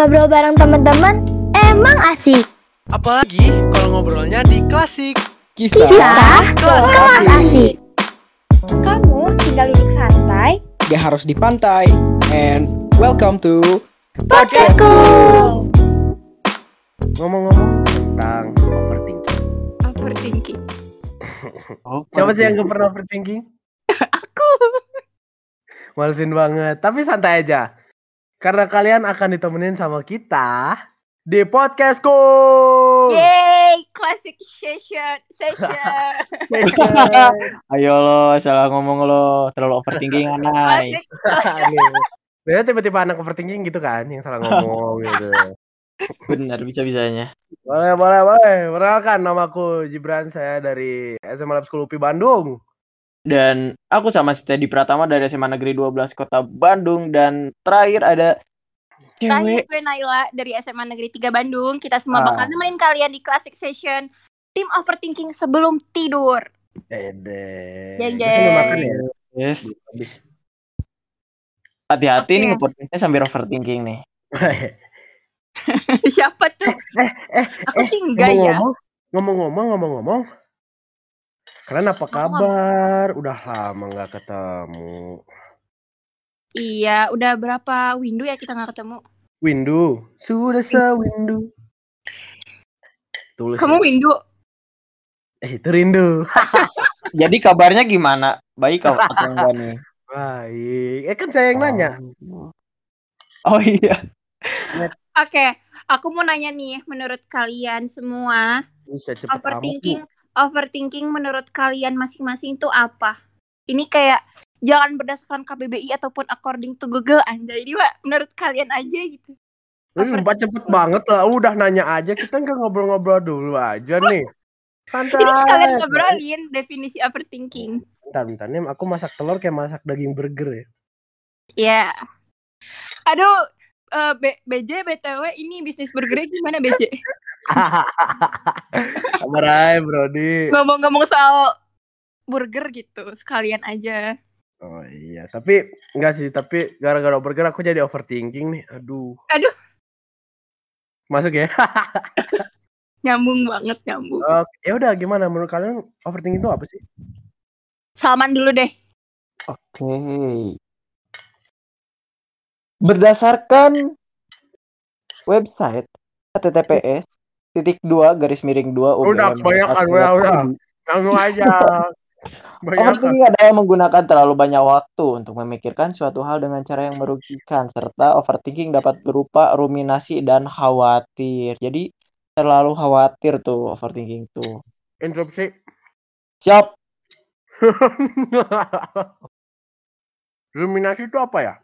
Ngobrol bareng teman-teman emang asik. Apalagi kalau ngobrolnya di klasik. Kisah, Kisah kelas kelas asik. asik. Kamu tinggal duduk santai. Gak harus di pantai. And welcome to Podcastku. Ngomong-ngomong tentang overthinking. Overthinking. Siapa sih yang gak pernah overthinking? Aku. Malesin banget. Tapi santai aja. Karena kalian akan ditemenin sama kita di podcastku. Yeay, classic session. Session. Ayo lo, salah ngomong lo, terlalu overthinking classic. Biasanya tiba-tiba anak overthinking gitu kan, yang salah ngomong gitu. Bener bisa bisanya. Boleh, boleh, boleh. Perkenalkan namaku Jibran, saya dari SMA Lab School UPI Bandung. Dan aku sama si Teddy Pratama dari SMA Negeri 12 Kota Bandung dan terakhir ada Terakhir cewek. gue Naila dari SMA Negeri 3 Bandung. Kita semua Ah. bakal nemenin kalian di classic session. Tim overthinking sebelum tidur. Ede. Jeng, sambil jeng. makan ya? Yes. Hati-hati Oke. nih podcastnya sambil overthinking nih. Siapa tuh? eh, Aku sih enggak ya. ngomong-ngomong, ngomong-ngomong, ngomong-ngomong. Kalian apa kabar? Udah lama nggak ketemu. Iya, udah berapa window ya kita nggak ketemu? Windu, sudah sewindu. Tulis. Kamu ya. window? Eh, itu rindu. Jadi kabarnya gimana? Baik atau enggak nih? Baik. Eh kan saya yang nanya. Oh iya. Oke, aku mau nanya nih, menurut kalian semua, Bisa cepet amat. Overthinking, menurut kalian masing-masing itu apa? Ini kayak jangan berdasarkan KBBI ataupun according to Google anjay. Jadi, Wak, menurut kalian aja gitu. Lu sumpah cepet banget lah. Udah nanya aja. Kita nggak ngobrol-ngobrol dulu aja nih. Santai. Ini sekalian ngobrolin definisi overthinking. Bentar, bentar. Nih aku masak telur kayak masak daging burger ya. Ya. Aduh, eh, B- BJ BTW ini bisnis burgernya gimana BJ? Kabar aja, Brody. Ngomong-ngomong soal burger gitu, sekalian aja. Oh iya, tapi enggak sih, tapi gara-gara burger aku jadi overthinking nih. Aduh. Aduh. Masuk ya? Nyambung banget, nyambung. Oke, ya udah gimana menurut kalian overthinking itu apa sih? Salman dulu deh. Oke. Berdasarkan website https titik dua garis miring dua Udah, kebanyakan, udah, udah. Langsung aja. Banyak Overthinking adalah menggunakan terlalu banyak waktu untuk memikirkan suatu hal dengan cara yang merugikan serta overthinking dapat berupa ruminasi dan khawatir. Jadi terlalu khawatir tuh overthinking tuh. interupsi. Siap. Ruminasi itu apa ya?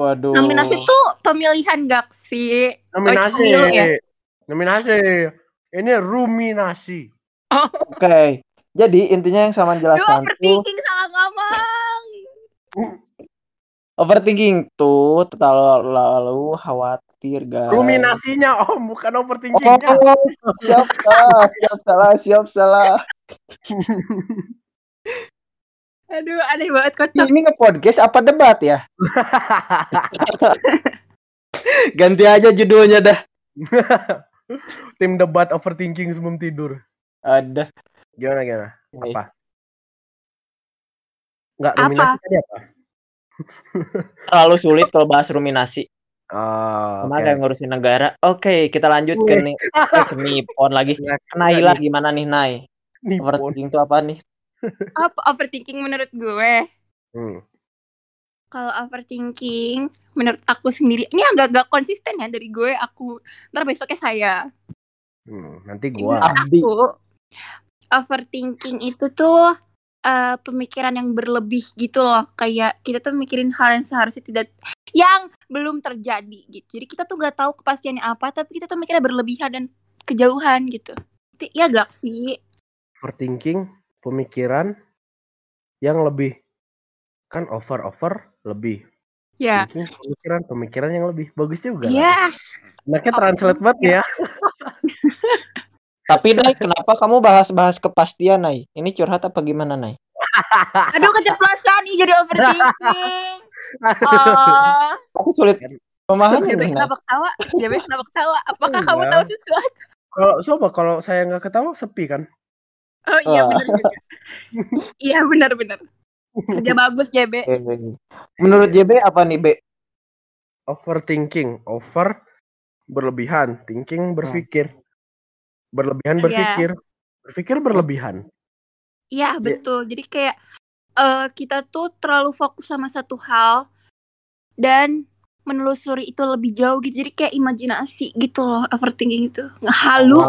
Waduh. Nominasi tuh pemilihan gak sih? Nominasi. pemilu ya? Nominasi. Ini ruminasi. Oke. Jadi intinya yang sama Duh, jelaskan tuh overthinking salah ngomong. overthinking tuh terlalu khawatir guys. Ruminasinya om, bukan overthinkingnya. Oh, siap salah, siap salah, siap salah. Aduh, aneh banget kocak. Ini nge-podcast apa debat ya? Ganti aja judulnya dah. Tim debat overthinking sebelum tidur. Ada. Gimana gimana? Apa? Enggak, Apa? ruminasi tadi apa? Terlalu sulit kalau bahas ruminasi. Oh, Sama oke. kayak ngurusin negara. Oke, kita lanjut ke nih eh, ke Nippon lagi. Naila gimana nih? Nippon. Overthinking itu apa nih? Apa overthinking menurut gue? Hmm. Kalau overthinking, menurut aku sendiri, ini agak-agak konsisten ya dari gue, aku. Ntar besoknya saya. Hmm, nanti. Abdi. aku, overthinking itu tuh eh, pemikiran yang berlebih gitu loh. Kayak kita tuh mikirin hal yang seharusnya tidak, yang belum terjadi gitu. Jadi kita tuh gak tahu kepastiannya apa, tapi kita tuh mikirnya berlebihan dan kejauhan gitu. Ya gak sih? Overthinking, pemikiran yang lebih kan over over lebih. Ya. Thinking, pemikiran pemikiran yang lebih bagus juga. Ya, Anaknya translate banget ya. Tapi Nay, kenapa kamu bahas-bahas kepastian, Nay? Ini curhat apa gimana, Nay? aduh keceplosan nih jadi overthinking. Oh, Aku sulit JB gimana? kenapa ketawa? JB kenapa ketawa? Apakah kamu tahu sesuatu? Kalau coba kalau saya nggak ketawa sepi kan? Oh iya Wah. benar juga. Iya benar-benar. Kerja bagus JB. Menurut JB apa nih, B? Overthinking, over berlebihan, thinking berpikir. Berlebihan Iya. berpikir. Berpikir berlebihan. Iya betul. Jadi kayak eh, kita tuh terlalu fokus sama satu hal dan menelusuri itu lebih jauh gitu. Jadi kayak imajinasi gitu loh overthinking itu. Ngehalu.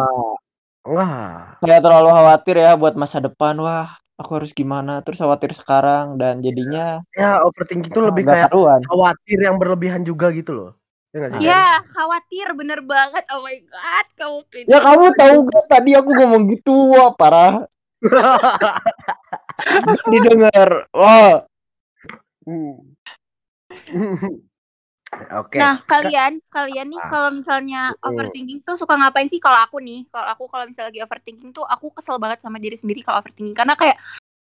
Wah, Enggak. kayak terlalu khawatir ya buat masa depan. Wah, aku harus gimana? Terus khawatir sekarang dan jadinya Ya, overthinking itu lebih kayak karuan. khawatir yang berlebihan juga gitu loh. Ya sih? Ya khawatir bener banget. Oh my god kamu kayak Ya kamu tahu gak tadi aku ngomong gitu, wah parah. Didengar. Wah, Hmm. Oke. Nah, kalian, kalian nih Apa? kalau misalnya overthinking tuh suka ngapain sih? Kalau aku nih, kalau aku kalau misalnya lagi overthinking tuh aku kesel banget sama diri sendiri kalau overthinking karena kayak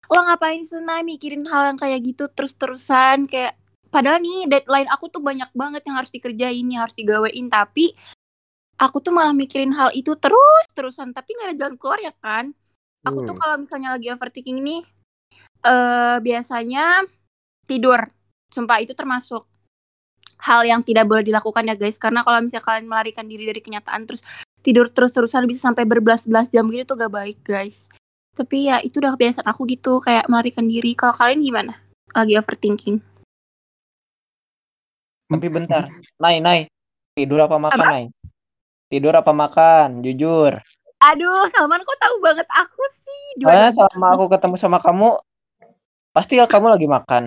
lo ngapain senang mikirin hal yang kayak gitu terus-terusan kayak padahal nih deadline aku tuh banyak banget yang harus dikerjain, yang harus digawein tapi aku tuh malah mikirin hal itu terus-terusan tapi nggak ada jalan keluar ya kan? Aku tuh Hmm. kalau misalnya lagi overthinking nih eh biasanya tidur. Sumpah itu termasuk hal yang tidak boleh dilakukan ya guys karena kalau misalnya kalian melarikan diri dari kenyataan terus tidur terus-terusan bisa sampai berbelas-belas jam gitu tuh gak baik guys tapi ya itu udah kebiasaan aku gitu kayak melarikan diri kalau kalian gimana lagi overthinking tapi bentar. Nai, Nai. Tidur apa makan, Apa? Nai? Tidur apa makan? Jujur. aduh Salman kok tahu banget aku sih Soalnya Dua-duanya. selama aku ketemu sama kamu, pasti kamu lagi makan.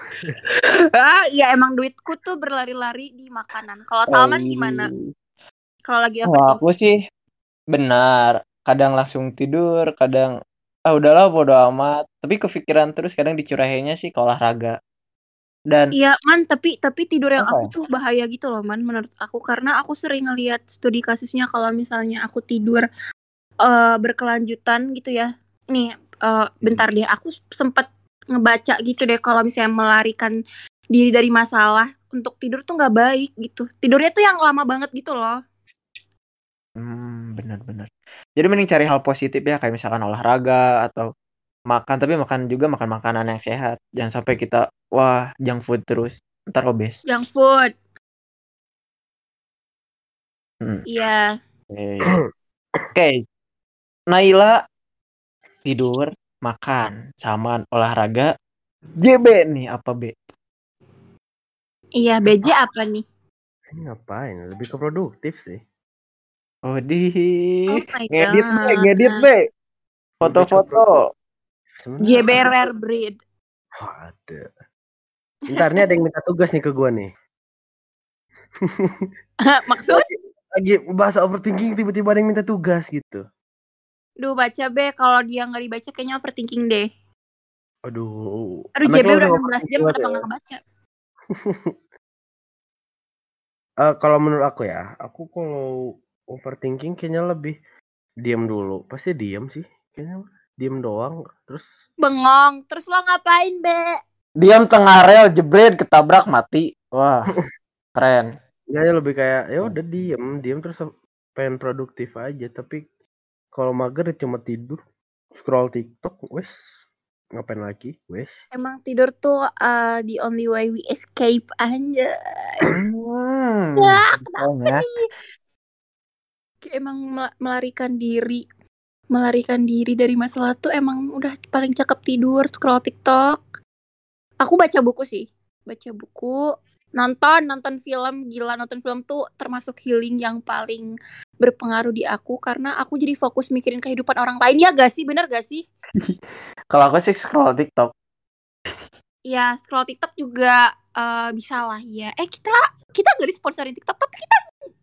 ah iya emang duitku tuh berlari-lari di makanan kalau Salman Eh, gimana kalau lagi Wah, overthinking aku sih benar. Kadang langsung tidur, kadang ah udahlah bodo amat. Tapi kepikiran terus kadang dicurahinnya sih ke olahraga. Dan Iya man, tapi tapi tidur yang Apa aku ya? tuh bahaya gitu loh man menurut aku karena aku sering ngelihat studi kasusnya kalau misalnya aku tidur eh berkelanjutan gitu ya. Nih, eh bentar deh aku sempet ngebaca gitu deh kalau misalnya melarikan diri dari masalah untuk tidur tuh nggak baik gitu. Tidurnya tuh yang lama banget gitu loh. hmm, benar-benar. Jadi mending cari hal positif ya kayak misalkan olahraga atau makan tapi makan juga makan makanan yang sehat. Jangan sampai kita wah junk food terus. Ntar obes. Junk food. Hmm. Iya. Oke. Oke. Naila tidur, makan, sama olahraga. JB nih apa B? Iya, BJ apa nih? Ngapain? Lebih ke produktif sih. Oh di Oh ngedit B, ngedit B. Foto-foto. JB rare breed. Oh, ada. Ntar nih ada yang minta tugas nih ke gua nih. Maksud? Lagi bahasa overthinking tiba-tiba ada yang minta tugas gitu. Duh baca B kalau dia nggak dibaca kayaknya overthinking deh. Aduh. Aduh JB udah udah 16 jam overthinking kenapa nggak ya. kebaca? Eh, kalau menurut aku ya, aku kalau overthinking kayaknya lebih diam dulu. Pasti diam sih. Kayaknya diam doang. Terus Bengong. Terus lo ngapain, Be? Diam tengah rel jebret ketabrak mati. Wah. Keren. ya lebih kayak ya udah diem, diem terus pengen produktif aja. Tapi kalau mager ya cuma tidur, scroll TikTok, wes ngapain lagi, wes. Emang tidur tuh uh, the only way we escape aja. Hmm. Ya, Pokoknya. Kayak emang mel- melarikan diri. Melarikan diri dari masalah tuh emang udah paling cakep tidur, scroll TikTok. Aku baca buku sih. Baca buku, nonton, nonton film. Gila, nonton film tuh termasuk healing yang paling berpengaruh di aku. Karena aku jadi fokus mikirin kehidupan orang lain. Ya gak sih? Bener gak sih? Kalau aku sih scroll TikTok. Ya, scroll TikTok juga eh, bisa lah ya. Eh, kita kita gak disponsorin TikTok, tapi kita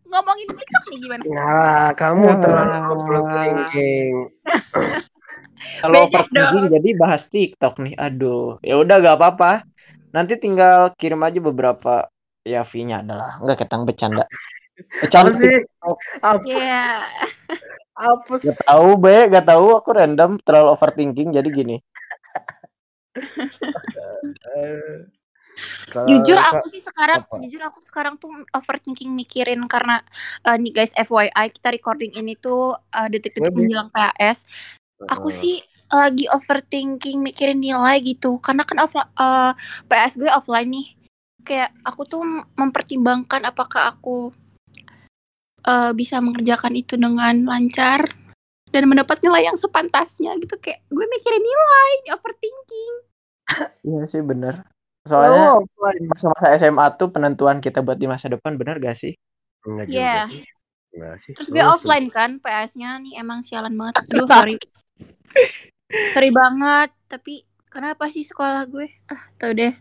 ngomongin TikTok nih gimana? Nah, kamu Wah. terlalu overthinking. Kalau overthinking jadi bahas TikTok nih. Aduh, ya udah gak apa-apa. Nanti tinggal kirim aja beberapa ya fee-nya adalah enggak ketang bercanda. Apa Bercanda sih? Apa, Ya, apa sih? Gak tahu be, gak tahu aku random terlalu overthinking jadi gini. Jujur aku sih sekarang, apa? jujur aku sekarang tuh overthinking mikirin karena eh, nih guys FYI kita recording ini tuh eh, detik-detik menjelang PAS. Aku sih lagi overthinking mikirin nilai gitu karena kan off, eh, PS gue offline nih. Kayak aku tuh mempertimbangkan apakah aku eh, bisa mengerjakan itu dengan lancar dan mendapat nilai yang sepantasnya gitu kayak gue mikirin nilai overthinking. Iya sih bener. Soalnya Oh, offline. masa-masa SMA tuh penentuan kita buat di masa depan bener gak sih? Enggak Iya. juga sih. Enggak sih. Terus gue offline kan PS-nya nih emang sialan banget. Duh, sorry. Sorry banget, tapi kenapa sih sekolah gue? Ah, tau deh.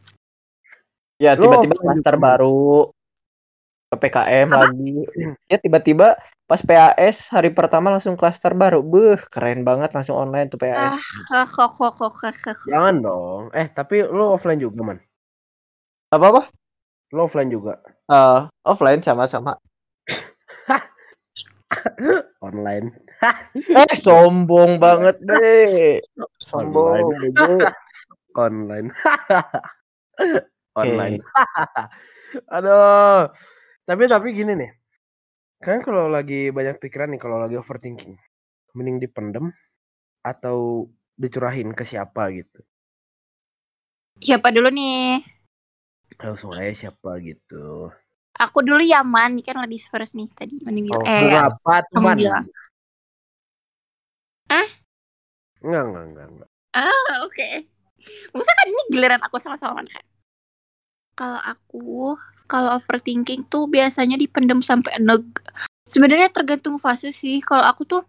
Ya tiba-tiba klaster juga. baru PPKM Apa? lagi. Ya tiba-tiba pas PAS hari pertama langsung klaster baru. Beuh, keren banget langsung online tuh PAS. ah, kok kok kok kok kok. Jangan dong. Eh, tapi lu offline juga, Man. Apa-apa? Lu offline juga. Eh, offline sama-sama. Online. Eh, sombong banget deh. Sombong, Online. Online. Online. Aduh. Tapi tapi gini nih. Kan kalau lagi banyak pikiran nih, kalau lagi overthinking, mending dipendem atau dicurahin ke siapa gitu. Siapa dulu nih? Langsung aja siapa gitu. Aku dulu ya man, ini kan ladies first nih tadi mending bilang. Oh, eh, Berapa teman? Ah? Enggak, enggak, enggak, enggak. Ah, oke. Masa kan ini giliran aku sama Salman kan? Kalau aku, kalau overthinking tuh biasanya dipendem sampai neg. Sebenarnya tergantung fase sih. Kalau aku tuh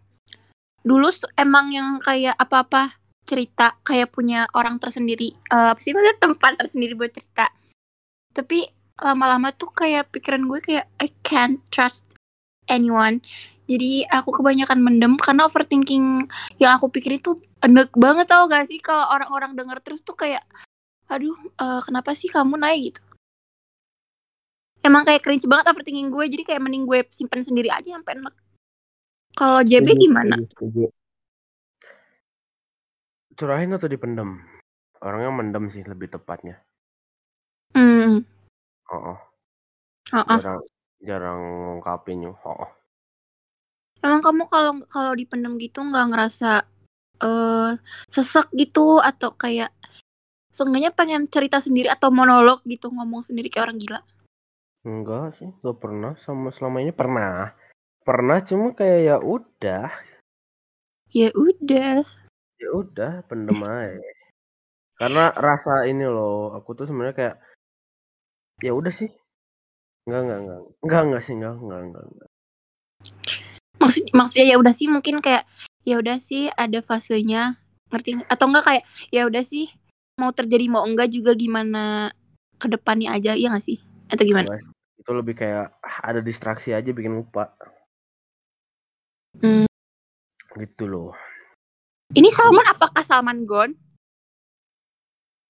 dulu emang yang kayak apa-apa cerita kayak punya orang tersendiri eh, apa sih maksudnya tempat tersendiri buat cerita. Tapi lama-lama tuh kayak pikiran gue kayak I can't trust anyone. Jadi aku kebanyakan mendem karena overthinking yang aku pikir itu enek banget tau gak sih kalau orang-orang denger terus tuh kayak aduh eh, kenapa sih kamu naik gitu emang kayak cringe banget overthinking gue jadi kayak mending gue simpen sendiri aja sampai enek kalau JB gimana. Curahin atau dipendem? Orangnya mendem sih lebih tepatnya. Oh, oh, jarang jarang ngungkapin yuk. Oh, emang kamu kalau kalau dipendem gitu nggak ngerasa eh sesek gitu? Atau kayak seenggaknya pengen cerita sendiri atau monolog gitu ngomong sendiri kayak orang gila? Enggak sih, enggak pernah. Sama selama ini pernah. Pernah cuma kayak ya udah, ya udah. Ya udah pendem aja. Karena rasa ini loh, aku tuh sebenarnya kayak ya udah sih. Enggak, enggak, enggak. Enggak, enggak sih, enggak, enggak, enggak. enggak. maksud maksudnya ya udah sih mungkin kayak ya udah sih ada fasenya ngerti nggak? atau enggak kayak ya udah sih mau terjadi mau enggak juga gimana ke depannya aja ya nggak sih atau gimana Enggak. Itu lebih kayak ada distraksi aja bikin lupa. Hmm. Gitu loh. ini Salman apakah Salman Gon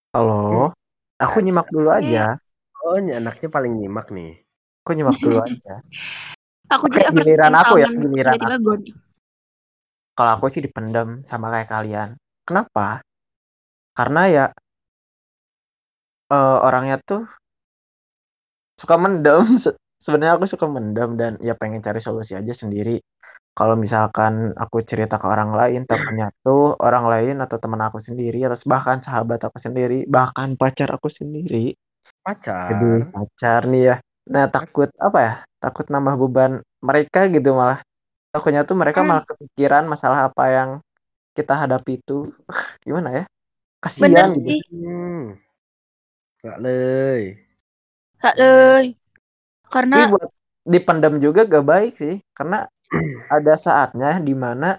Halo. Aku Ada. nyimak dulu aja. Oh, ini anaknya paling nyimak nih. Aku nyimak dulu aja. aku jadi giliran aku ya, giliran aku. Kalau aku sih dipendam sama kayak kalian. Kenapa? Karena ya eh, orangnya tuh suka mendem. Se- Sebenarnya aku suka mendem dan ya pengen cari solusi aja sendiri. Kalau misalkan aku cerita ke orang lain, takutnya tuh orang lain atau teman aku sendiri atau bahkan sahabat aku sendiri, bahkan pacar aku sendiri Pacar. jadi pacar nih ya. Nah takut apa ya? Takut nambah beban mereka gitu malah. Takutnya tuh mereka Hmm. malah kepikiran masalah apa yang kita hadapi itu. Gimana ya? bener Kasihan gitu. sih Hmm. Enggak ley. Kak Leuy. Tapi karena buat dipendam juga gak baik sih. Karena ada saatnya di mana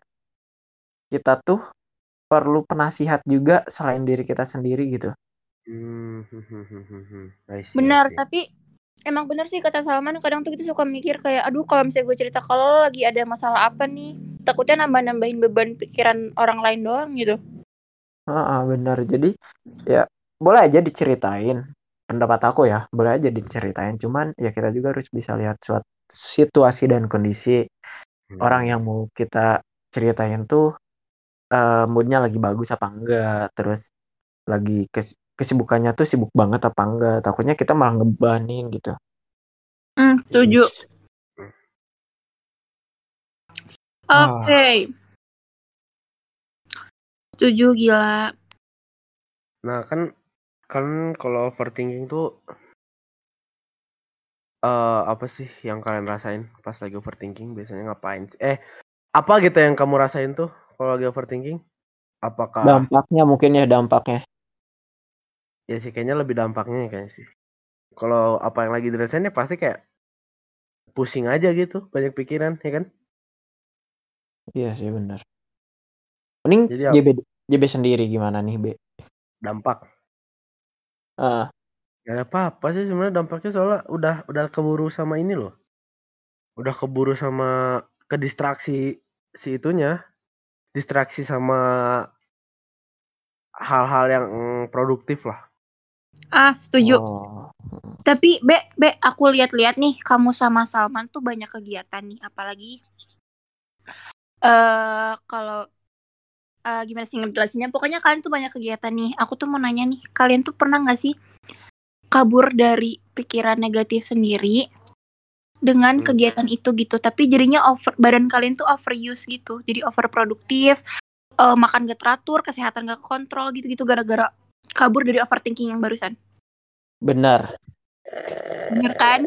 kita tuh perlu penasihat juga selain diri kita sendiri gitu. Hmm. hmm, hmm, hmm, hmm, hmm. See, benar tapi emang bener sih kata Salman kadang tuh kita suka mikir kayak aduh kalau misalnya gue cerita kalau lagi ada masalah apa nih takutnya nambah nambahin beban pikiran orang lain doang gitu Heeh, benar. Jadi ya boleh aja diceritain pendapat aku ya, boleh aja diceritain. Cuman ya kita juga harus bisa lihat suatu situasi dan kondisi Hmm. orang yang mau kita ceritain tuh eh, moodnya lagi bagus apa enggak, terus lagi kes- kesibukannya tuh sibuk banget apa enggak. Takutnya kita malah ngebanin gitu. Hmm, setuju. Wah. Oke. Setuju gila. Nah kan kan kalau overthinking tuh eh apa sih yang kalian rasain pas lagi overthinking biasanya ngapain? Eh apa gitu yang kamu rasain tuh kalau lagi overthinking? Apakah Dampaknya mungkin ya dampaknya. Ya sih kayaknya lebih dampaknya ya kayaknya sih. Kalau apa yang lagi dirasain ya pasti kayak pusing aja gitu, banyak pikiran ya kan? Iya sih benar. Mending Jadi ap- JB JB sendiri gimana nih, B? Dampak. Ah, Gak ada apa-apa sih sebenarnya dampaknya soalnya udah udah keburu sama ini loh. Udah keburu sama ke distraksi si itunya. Distraksi sama hal-hal yang produktif lah. Ah, setuju. oh. Tapi Be, Be, aku lihat-lihat nih kamu sama Salman tuh banyak kegiatan nih, apalagi eh kalau eh, gimana sih ngejelasinnya? Pokoknya kalian tuh banyak kegiatan nih. Aku tuh mau nanya nih, kalian tuh pernah nggak sih kabur dari pikiran negatif sendiri dengan Hmm. kegiatan itu gitu? Tapi jadinya over badan kalian tuh overuse gitu, jadi overproduktif, eh, makan gak teratur, kesehatan gak kontrol gitu-gitu gara-gara kabur dari overthinking yang barusan. Benar. Bener kan?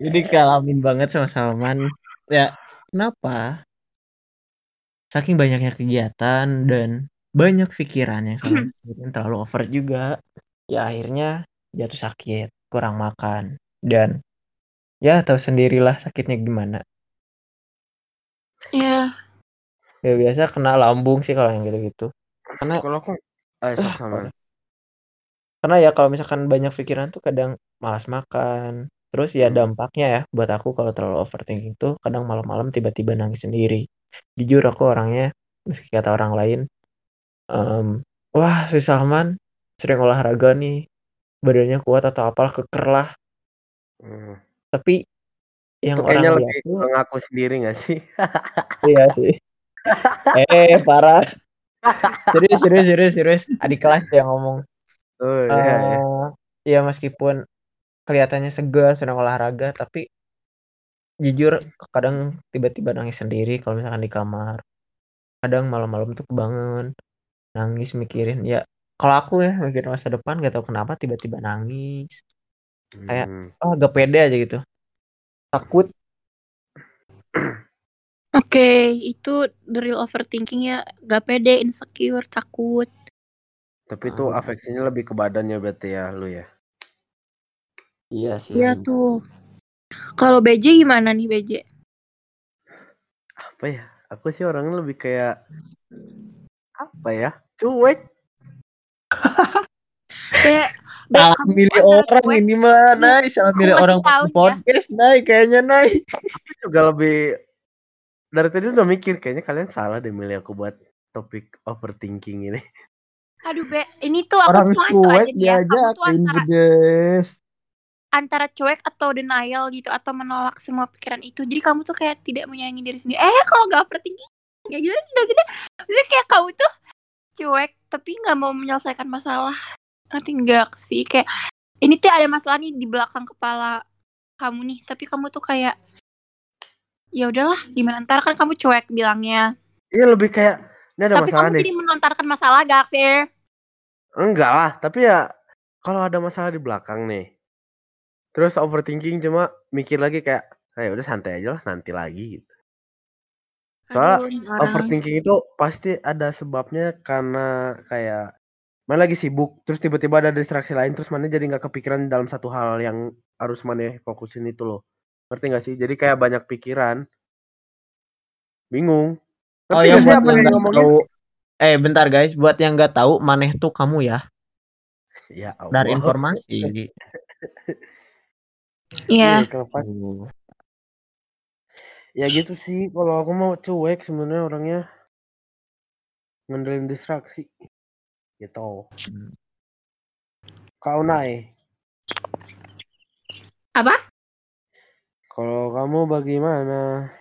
Jadi kalamin banget sama Salman. Ya, kenapa? Saking banyaknya kegiatan dan banyak pikiran yang Salman terlalu over juga. Ya akhirnya jatuh sakit, kurang makan. Dan ya tahu sendirilah sakitnya gimana. Ya, Ya biasa kena lambung sih kalau yang gitu-gitu. Karena Kalau aku eh sama. Karena ya kalau misalkan banyak pikiran tuh kadang malas makan. Terus ya Hmm. dampaknya ya buat aku kalau terlalu overthinking tuh kadang malam-malam tiba-tiba nangis sendiri. Jujur aku orangnya meski kata orang lain, em, wah si Salman sering olahraga nih, badannya kuat atau apalah keker lah. Hmm. Tapi yang Itu kayaknya orang lebih lihat tuh mengaku sendiri gak sih? iya sih. Eh parah. Serius serius serius serius. Adik kelas yang ngomong. Oh iya, iya. eh ya meskipun kelihatannya segar sedang olahraga tapi jujur kadang tiba-tiba nangis sendiri kalau misalkan di kamar kadang malam-malam tuh kebangun nangis mikirin ya kalau aku ya mikirin masa depan gak tahu kenapa tiba-tiba nangis kayak Hmm. oh gak pede aja gitu takut oke, itu the real overthinking ya. Gak pede, insecure, takut. Tapi itu Ah. afeksinya lebih ke badannya berarti ya lu ya. iya sih Iya tuh. Kalau BJ gimana nih BJ? Apa ya? Aku sih orangnya lebih kayak apa ya? Cuek. Kayak salah milih orang cuek- ini mah Nay salah milih orang tahu nih ya. podcast Nay kayaknya Nay Aku juga lebih dari tadi udah mikir kayaknya kalian salah deh milih aku buat topik overthinking ini. Aduh Be, ini tuh aku orang tuh cuek aja nih ya. Kamu tuh antara bedes antara cuek atau denial gitu atau menolak semua pikiran itu. Jadi kamu tuh kayak tidak menyayangi diri sendiri. Eh kalau gak overthinking, ya gimana sih maksudnya? Maksudnya kayak kamu tuh cuek tapi nggak mau menyelesaikan masalah. Nanti enggak sih kayak ini tuh ada masalah nih di belakang kepala kamu nih, tapi kamu tuh kayak ya udahlah gimana ntar kan kamu cuek bilangnya. Iya lebih kayak ini ada tapi masalah kamu deh. jadi menontarkan masalah gak sih? Enggak lah, tapi ya kalau ada masalah di belakang nih. Terus overthinking cuma mikir lagi kayak, "Eh udah santai aja lah nanti lagi." gitu. Soalnya Aduh, overthinking itu pasti ada sebabnya karena kayak mana lagi sibuk, terus tiba-tiba ada distraksi lain, terus mana jadi nggak kepikiran dalam satu hal yang harus mana fokusin itu loh. Ngerti gak sih? Jadi kayak banyak pikiran. Bingung. Oh ya buat yang yang nggak tahu, eh bentar guys, buat yang nggak tahu, maneh tuh kamu ya Ya dari Allah. informasi. Iya. Iya, Ya gitu sih, kalau aku mau cuek sebenarnya orangnya ngandelin distraksi. Gitu. Hmm. Kau naik. Apa? Kalau kamu bagaimana?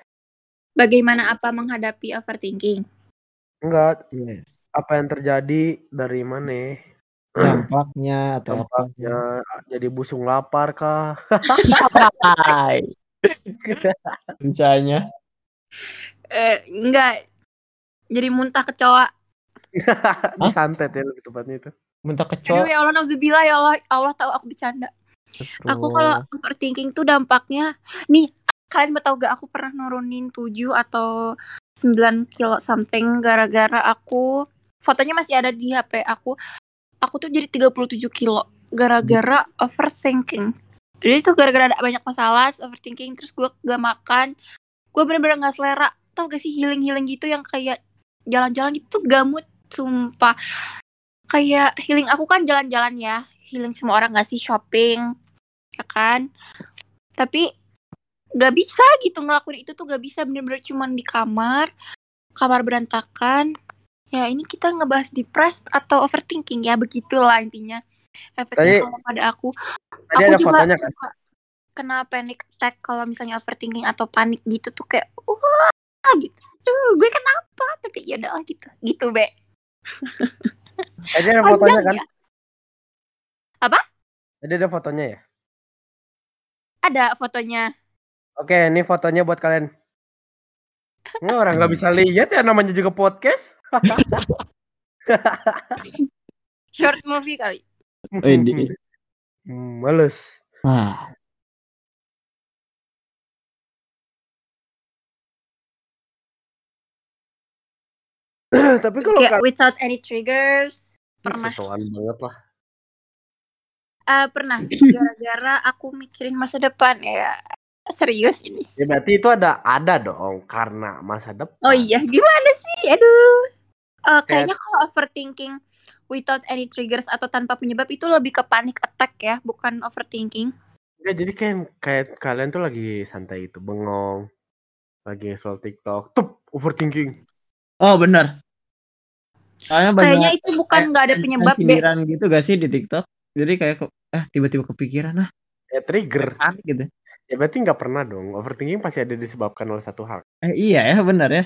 Bagaimana apa menghadapi overthinking? Enggak, yes. apa yang terjadi dari mana? Dampaknya atau apa? Dampaknya jadi busung lapar kah? Misalnya. Eh, enggak. Jadi muntah kecoa. Disantet ya lebih tepatnya itu. Muntah Aduh kecoa. ya Allah, nauzubillah ya Allah. Allah tahu aku bercanda. Aku kalau overthinking tuh dampaknya nih kalian mau tahu gak aku pernah nurunin 7 atau 9 kilo something gara-gara aku fotonya masih ada di HP aku. Aku tuh jadi 37 kilo gara-gara overthinking. Jadi itu gara-gara ada banyak masalah, overthinking, terus gue gak makan. Gue bener-bener gak selera. Tau gak sih healing-healing gitu yang kayak jalan-jalan itu gamut, sumpah. Kayak healing aku kan jalan-jalan ya. Healing semua orang gak sih shopping, ya kan? Tapi gak bisa gitu ngelakuin itu tuh gak bisa bener-bener cuman di kamar, kamar berantakan. Ya ini kita ngebahas depressed atau overthinking ya begitulah intinya. Efeknya kalau pada aku. Tadi aku ada juga fotonya kan? kena panic attack kalau misalnya overthinking atau panik gitu tuh kayak wah gitu. Duh, gue kenapa? Tapi ya udahlah gitu. Gitu, Be. Tadi ada fotonya kan? ya. Tadi ada fotonya ya? Ada fotonya. Oke, ini fotonya buat kalian. Nggak, orang nggak bisa lihat ya namanya juga podcast. Short movie kali. Widi. Hmm, males. Ah. Tapi kalau Kayak kalian without any triggers. Pernah. Sesuatu banget lah. Eh, pernah gara-gara aku mikirin masa depan ya serius ini Ya berarti itu ada ada dong karena masa depan. oh iya gimana sih aduh Eh, kayaknya kalau overthinking without any triggers atau tanpa penyebab itu lebih ke panic attack ya bukan overthinking Ya, jadi kayak kayak kalian tuh lagi santai itu bengong. Lagi scroll TikTok, tup overthinking. Oh benar. Kayaknya itu bukan nggak ada penyebab sindiran gitu gak sih di TikTok? Jadi kayak kok eh tiba-tiba kepikiran ah Ya trigger. aneh gitu. Ya berarti nggak pernah dong. Overthinking pasti ada disebabkan oleh satu hal. Eh iya ya benar ya.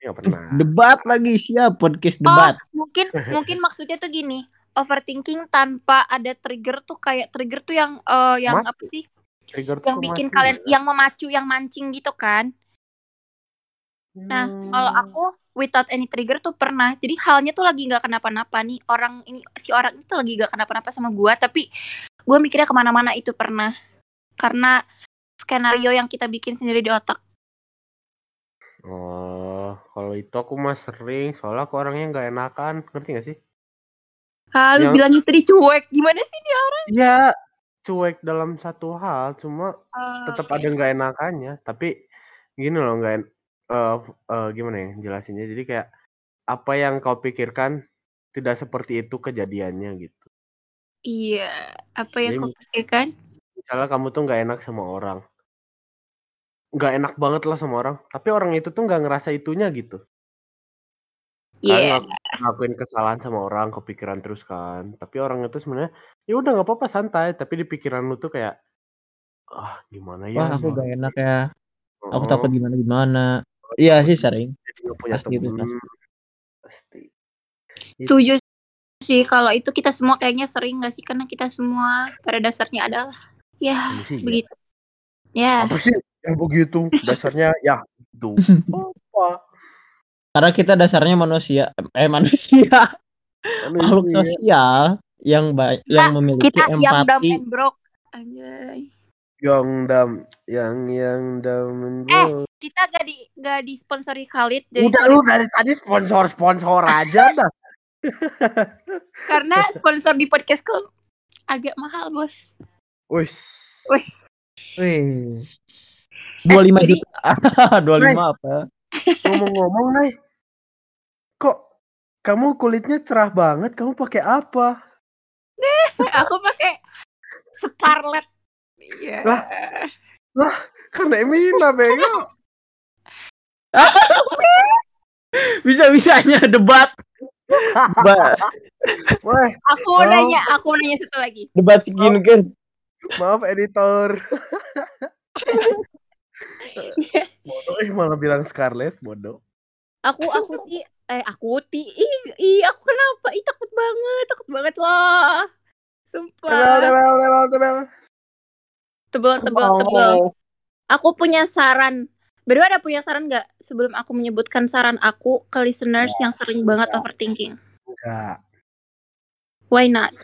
Nggak pernah. Debat lagi siap podcast oh debat. mungkin mungkin maksudnya tuh gini overthinking tanpa ada trigger tuh kayak trigger tuh yang eh, yang Mati. apa sih Trigger tuh yang bikin mati kalian ya. yang memacu yang mancing gitu kan Nah, kalau Hmm. aku without any trigger tuh pernah. Jadi halnya tuh lagi nggak kenapa-napa nih. Orang ini si orang itu lagi nggak kenapa-napa sama gua, tapi gua mikirnya ke mana-mana itu pernah. Karena skenario yang kita bikin sendiri di otak. Oh, kalau itu aku mah sering. Soalnya aku orangnya nggak enakan. Ngerti gak sih? Ah, lu Yang- bilangnya tadi cuek. Gimana sih dia? Iya, cuek dalam satu hal. Cuma tetap Oke. ada nggak enakannya. Tapi gini loh, nggak en- eh eh, gimana ya jelasinnya. Jadi kayak apa yang kau pikirkan tidak seperti itu kejadiannya gitu. Iya, apa yang Jadi kau pikirkan? Misalnya kamu tuh nggak enak sama orang, nggak enak banget lah sama orang. Tapi orang itu tuh nggak ngerasa itunya gitu. Iya. Ngak- ngakuin kesalahan sama orang, kepikiran terus kan. Tapi orang itu sebenarnya ya udah nggak apa-apa santai. Tapi di pikiran lu tuh kayak ah gimana ya? Wah aku gak enak ya. Aku Oh, takut gimana gimana. Iya sih sering. nggak punya Pasti itu, pasti. Pasti. Setuju sih kalau itu kita semua kayaknya sering gak sih karena kita semua pada dasarnya adalah ya sih ya. begitu. Ya. Apa sih yang begitu? Dasarnya ya itu. Apa? Karena kita dasarnya manusia, eh manusia, makhluk Manusia. sosial yang ba- yang memiliki Kita yang dumb empati. and broke. Anjay. Yang dam, yang yang dam. and Eh, kita gak di gak disponsori Khalid jadi Udah lu dari tadi sponsor sponsor aja dah. karena sponsor di podcast kok agak mahal bos. Wih. Wih. 25 jadi- juta. 25 apa? Ngomong-ngomong, Nay. Kok kamu kulitnya cerah banget? Kamu pakai apa? Aku pakai Sparlet. Iya. Lah. Karena Emina, bego. Bisa-bisanya debat. Wah, Aku mau Oh. nanya, aku mau nanya satu lagi. debat skincare. Maaf editor. bodoh, eh malah bilang Scarlett, bodoh. Aku aku sih eh aku ti ih, ih aku kenapa ih takut banget takut banget loh Tebel, sumpah tebel, tebel, tebel. tebel tebel tebel aku punya saran Berdua ada punya saran nggak sebelum aku menyebutkan saran aku ke listeners yang sering banget overthinking? Enggak, Why not?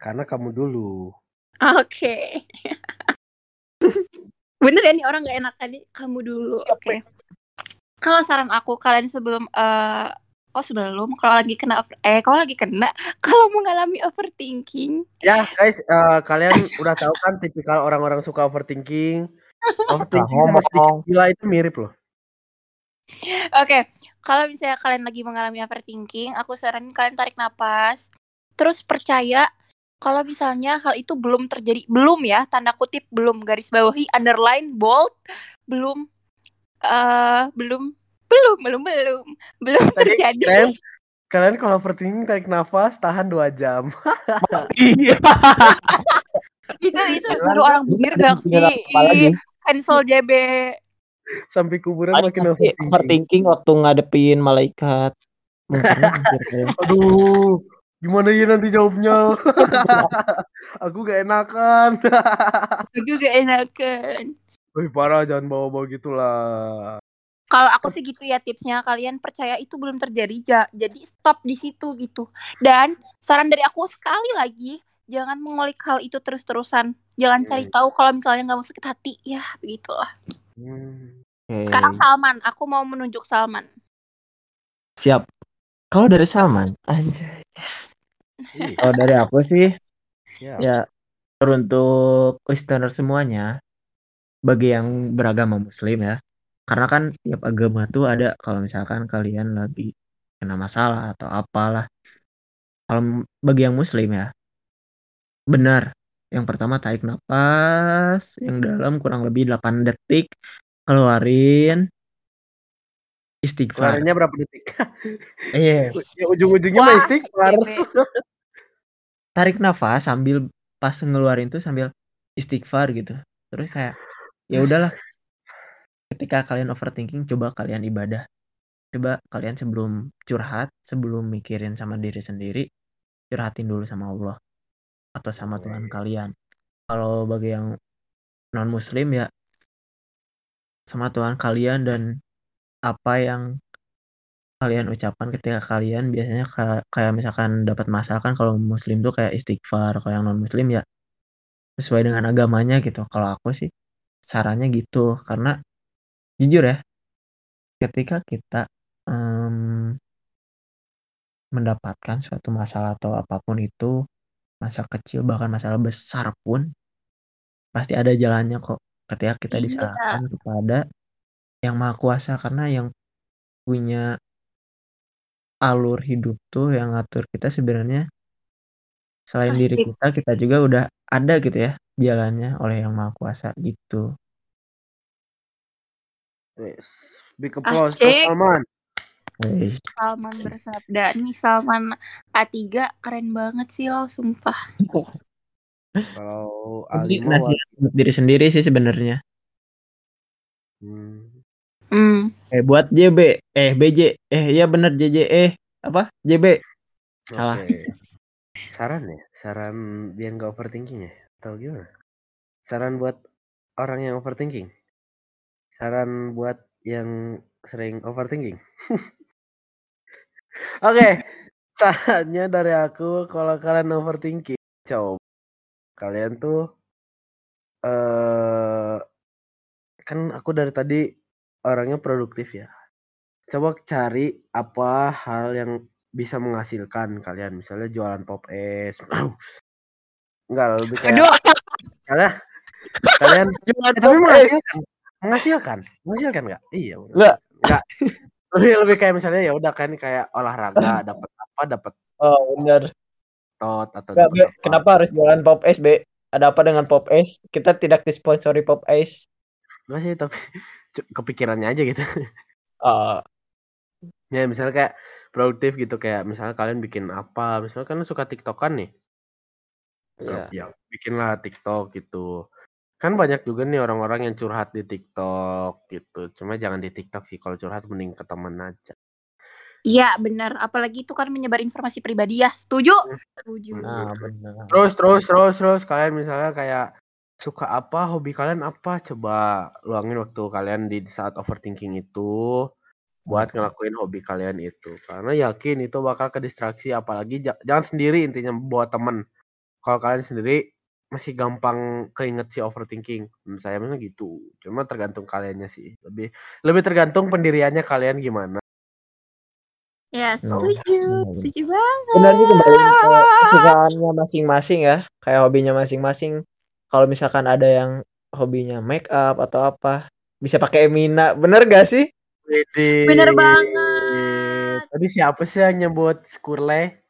karena kamu dulu. Oke. Bener ya nih orang nggak enak tadi kamu dulu. Oke. Kalau saran aku kalian sebelum eh kok sebelum kalau lagi kena over- eh kalau lagi kena kalau mengalami overthinking Ya guys, eh, kalian udah tahu kan tipikal orang-orang suka overthinking. Overthinking sama sedikit ngomong. gila itu mirip loh. Oke, kalau misalnya kalian lagi mengalami overthinking, aku saranin kalian tarik napas. Terus percaya kalau misalnya hal itu belum terjadi, belum ya, tanda kutip belum garis bawahi, underline, bold, belum eh belum belum belum belum belum Tadi terjadi. keren. Kalian kalau overthinking tarik nafas, tahan 2 jam. Iya. itu itu baru orang bener gak sih? Cancel JB. Sampai kuburan Paling makin overthinking. overthinking waktu ngadepin malaikat. Aduh, gimana ya nanti jawabnya? Aku gak enakan. Aku gak enakan. Wih parah jangan bawa-bawa gitulah. Kalau aku sih gitu ya tipsnya kalian percaya itu belum terjadi ja- jadi stop di situ gitu. Dan saran dari aku sekali lagi jangan mengulik hal itu terus-terusan. Jangan cari tahu kalau misalnya nggak mau sakit hati ya begitulah. Hmm. Oke. Sekarang Salman, aku mau menunjuk Salman. Siap. Kalau dari Salman, anjay. Kalau dari aku sih, siap. ya untuk listener semuanya, bagi yang beragama Muslim ya, karena kan tiap agama tuh ada kalau misalkan kalian lagi kena masalah atau apalah. Kalau bagi yang Muslim ya, benar. Yang pertama tarik nafas yang dalam kurang lebih 8 detik, keluarin istighfar. Keluarinnya berapa detik? Yes. Ya, ujung-ujungnya mah istighfar. Tarik nafas sambil pas ngeluarin tuh sambil istighfar gitu terus kayak ya udahlah ketika kalian overthinking coba kalian ibadah coba kalian sebelum curhat sebelum mikirin sama diri sendiri curhatin dulu sama Allah atau sama Tuhan kalian kalau bagi yang non muslim ya sama Tuhan kalian dan apa yang kalian ucapkan ketika kalian biasanya ka- kayak misalkan dapat masalah kan kalau muslim tuh kayak istighfar kalau yang non muslim ya sesuai dengan agamanya gitu kalau aku sih sarannya gitu karena jujur ya ketika kita em, mendapatkan suatu masalah atau apa pun itu masalah kecil bahkan masalah besar pun pasti ada jalannya kok ketika kita Iya. diserahkan kepada yang maha kuasa karena yang punya alur hidup tuh yang ngatur kita sebenarnya selain diri Pasti. kita kita juga udah ada gitu ya jalannya oleh yang maha kuasa gitu Yes. Big applause Asik. buat Salman. Salman bersabda nih Salman A3 keren banget sih lo sumpah. Kalau Ali nasihat buat diri sendiri sih sebenarnya hmm. Hmm. eh buat JB eh BJ eh iya bener JJ eh apa JB Salah. Oke. Saran ya? Saran biar nggak overthinking ya? Atau gimana? Saran buat orang yang overthinking? Saran buat yang sering overthinking? Oke, sarannya dari aku kalau kalian overthinking, coba kalian tuh eh kan aku dari tadi orangnya produktif ya. Coba cari apa hal yang bisa menghasilkan kalian misalnya jualan pop es enggak lebih kayak Aduh, kalian kalian eh, tapi menghasilkan menghasilkan menghasilkan nggak iya bener. Nggak. nggak lebih lebih kayak misalnya ya udah kan kayak olahraga dapat apa dapat oh bener tot atau Be. apa. kenapa harus jualan pop es B ada apa dengan pop es kita tidak disponsori pop es Nggak sih tapi kepikirannya aja gitu oh ya misalnya kayak produktif gitu kayak misalnya kalian bikin apa misalnya kan suka tiktokan nih iya ya bikinlah TikTok gitu. Kan banyak juga nih orang-orang yang curhat di TikTok gitu. Cuma jangan di TikTok sih kalau curhat mending ke temen aja. Iya bener, apalagi itu kan menyebar informasi pribadi ya. Setuju? Setuju. Nah, benar. Terus terus terus terus kalian misalnya kayak suka apa, hobi kalian apa? Coba luangin waktu kalian di saat overthinking itu buat ngelakuin hobi kalian itu. Karena yakin itu bakal ke distraksi apalagi ja- jangan sendiri intinya buat temen. Kalau kalian sendiri masih gampang keinget si overthinking. Menurut saya memang gitu. Cuma tergantung kaliannya sih. Lebih lebih tergantung pendiriannya kalian gimana. Ya, setuju. Setuju banget. Benar sih kembali ke kesukaannya masing-masing ya, kayak hobinya masing-masing. Kalau misalkan ada yang hobinya make up atau apa, bisa pakai Emina. Bener gak sih? Widih. Bener banget. Tadi siapa sih yang nyebut skurle?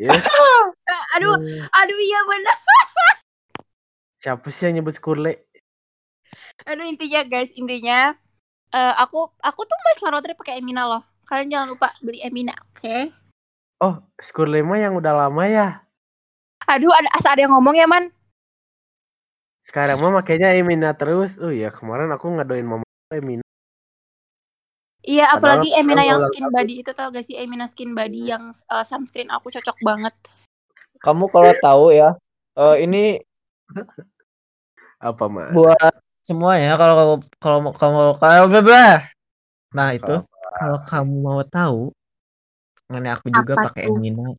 Yes. Aduh, aduh iya bener. Siapa sih yang nyebut skurle? Aduh intinya guys, intinya eh, aku aku tuh mas Larotri pakai Emina loh. Kalian jangan lupa beli Emina, oke? Oh, skurle mah yang udah lama ya. Aduh, ada asa ada yang ngomong ya man? Sekarang mah makanya Emina terus. Oh iya, kemarin aku ngadoin mama Emina. Iya, Padahal apalagi Emina yang skin bagus. body itu tau gak sih Emina skin body yang eh, sunscreen aku cocok banget. Kamu kalau tahu ya, eh, ini Apa mah? buat semua ya kalau kalau mau kalau kalau blah. Nah, itu kalau kamu mau tahu mengenai aku juga pakai tuh? Emina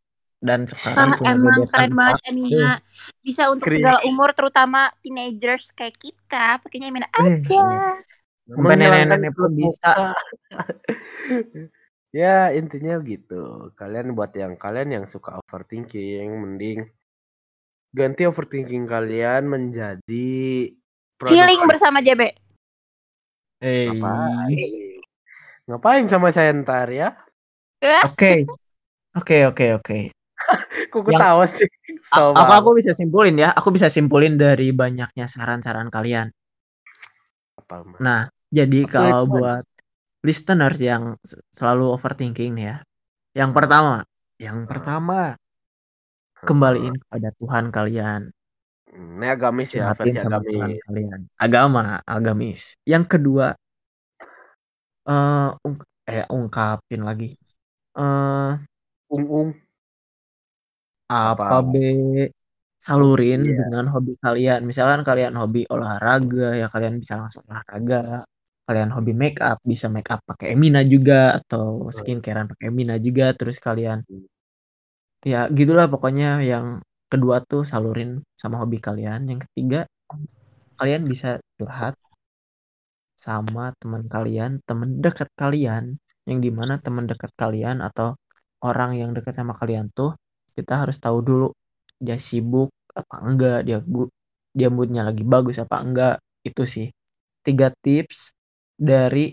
dan Ah, sekarang punya emang keren banget. Emina. Bisa untuk Keren. segala umur terutama teenagers kayak kita, pakainya Emina Eh, aja. Sampai Menghilangkan nenek-nenek pun kulit bisa. ya, intinya gitu. Kalian buat yang kalian yang suka overthinking, mending ganti overthinking kalian menjadi Healing bersama JB. Eh, Ngapain? Ngapain sama saya ntar ya? Oke. Oke, oke, oke. Kok Yang- ketawa sih? Kesel Aku aku bisa simpulin ya. Aku bisa simpulin dari banyaknya saran-saran kalian. Apa? Nah, jadi Apa kalau itu, buat listeners yang selalu overthinking nih ya. Yang pertama, yang pertama kembaliin kepada Tuhan kalian. Ini agamis ya, versi Tuhan agamis. kalian. Agama, agamis. Yang kedua ung- eh ungkapin lagi. Eh Ung-ung. Apa Apa? be salurin Iya. dengan hobi kalian. Misalkan kalian hobi olahraga ya kalian bisa langsung olahraga. Kalian hobi make up bisa make up pakai Emina juga atau skincarean pakai Emina juga. Terus kalian ya gitulah pokoknya yang kedua tuh salurin sama hobi kalian. Yang ketiga kalian bisa curhat sama teman kalian, teman dekat kalian, yang di mana teman dekat kalian atau orang yang dekat sama kalian tuh kita harus tahu dulu dia sibuk apa enggak, dia bu dia moodnya lagi bagus apa enggak, itu sih tiga tips dari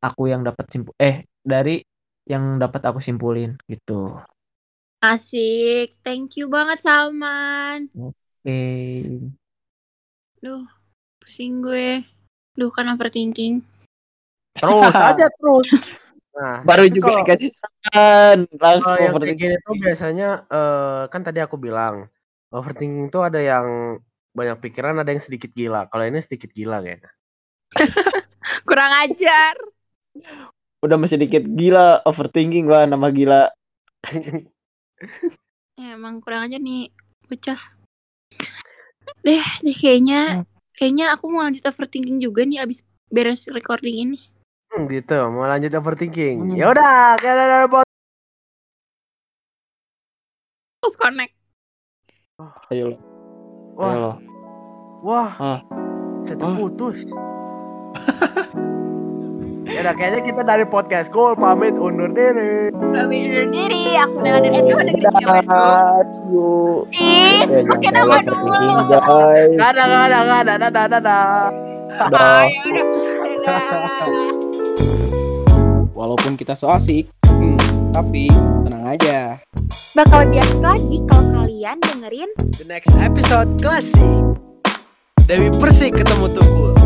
aku yang dapat simpul eh dari yang dapat aku simpulin gitu. Asik. Thank you banget Salman. Oke. Duh, pusing gue. Duh, kan overthinking. Terus aja terus. Nah, baru juga kalau- dikasih saran langsung Kalau yang kayak overthinking. gini tuh biasanya eh, kan tadi aku bilang overthinking tuh ada yang banyak pikiran, ada yang sedikit gila. Kalau ini sedikit gila kayaknya. Kurang ajar. Udah masih dikit gila overthinking gua nama gila. Ya, emang kurang ajar nih bocah. Deh, deh kayaknya kayaknya aku mau lanjut overthinking juga nih abis beres recording ini. Hmm, gitu, mau lanjut overthinking. Hmm. Ya udah, ada bot. Terus connect. Ayo lo. Ayo Wah, lo. wah. Ah. Saya Ah. terputus. ya udah, kayaknya kita dari podcast cool pamit undur diri. Kami undur diri. Aku Nela dari SMA Negeri you. Ih, Ya, pakai jangan nama dulu. overthinking, guys. Gak ada, gak ada, gak ada, dadah, dadah. Dah. Ah, ya udah. Dadah. Walaupun kita so asik, hmm, tapi tenang aja. Bakal lebih asik lagi kalau kalian dengerin The next episode klasik. Dewi Persik ketemu Tukul.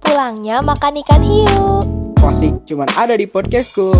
Pulangnya makan ikan hiu. Klasik cuman ada di podcastku.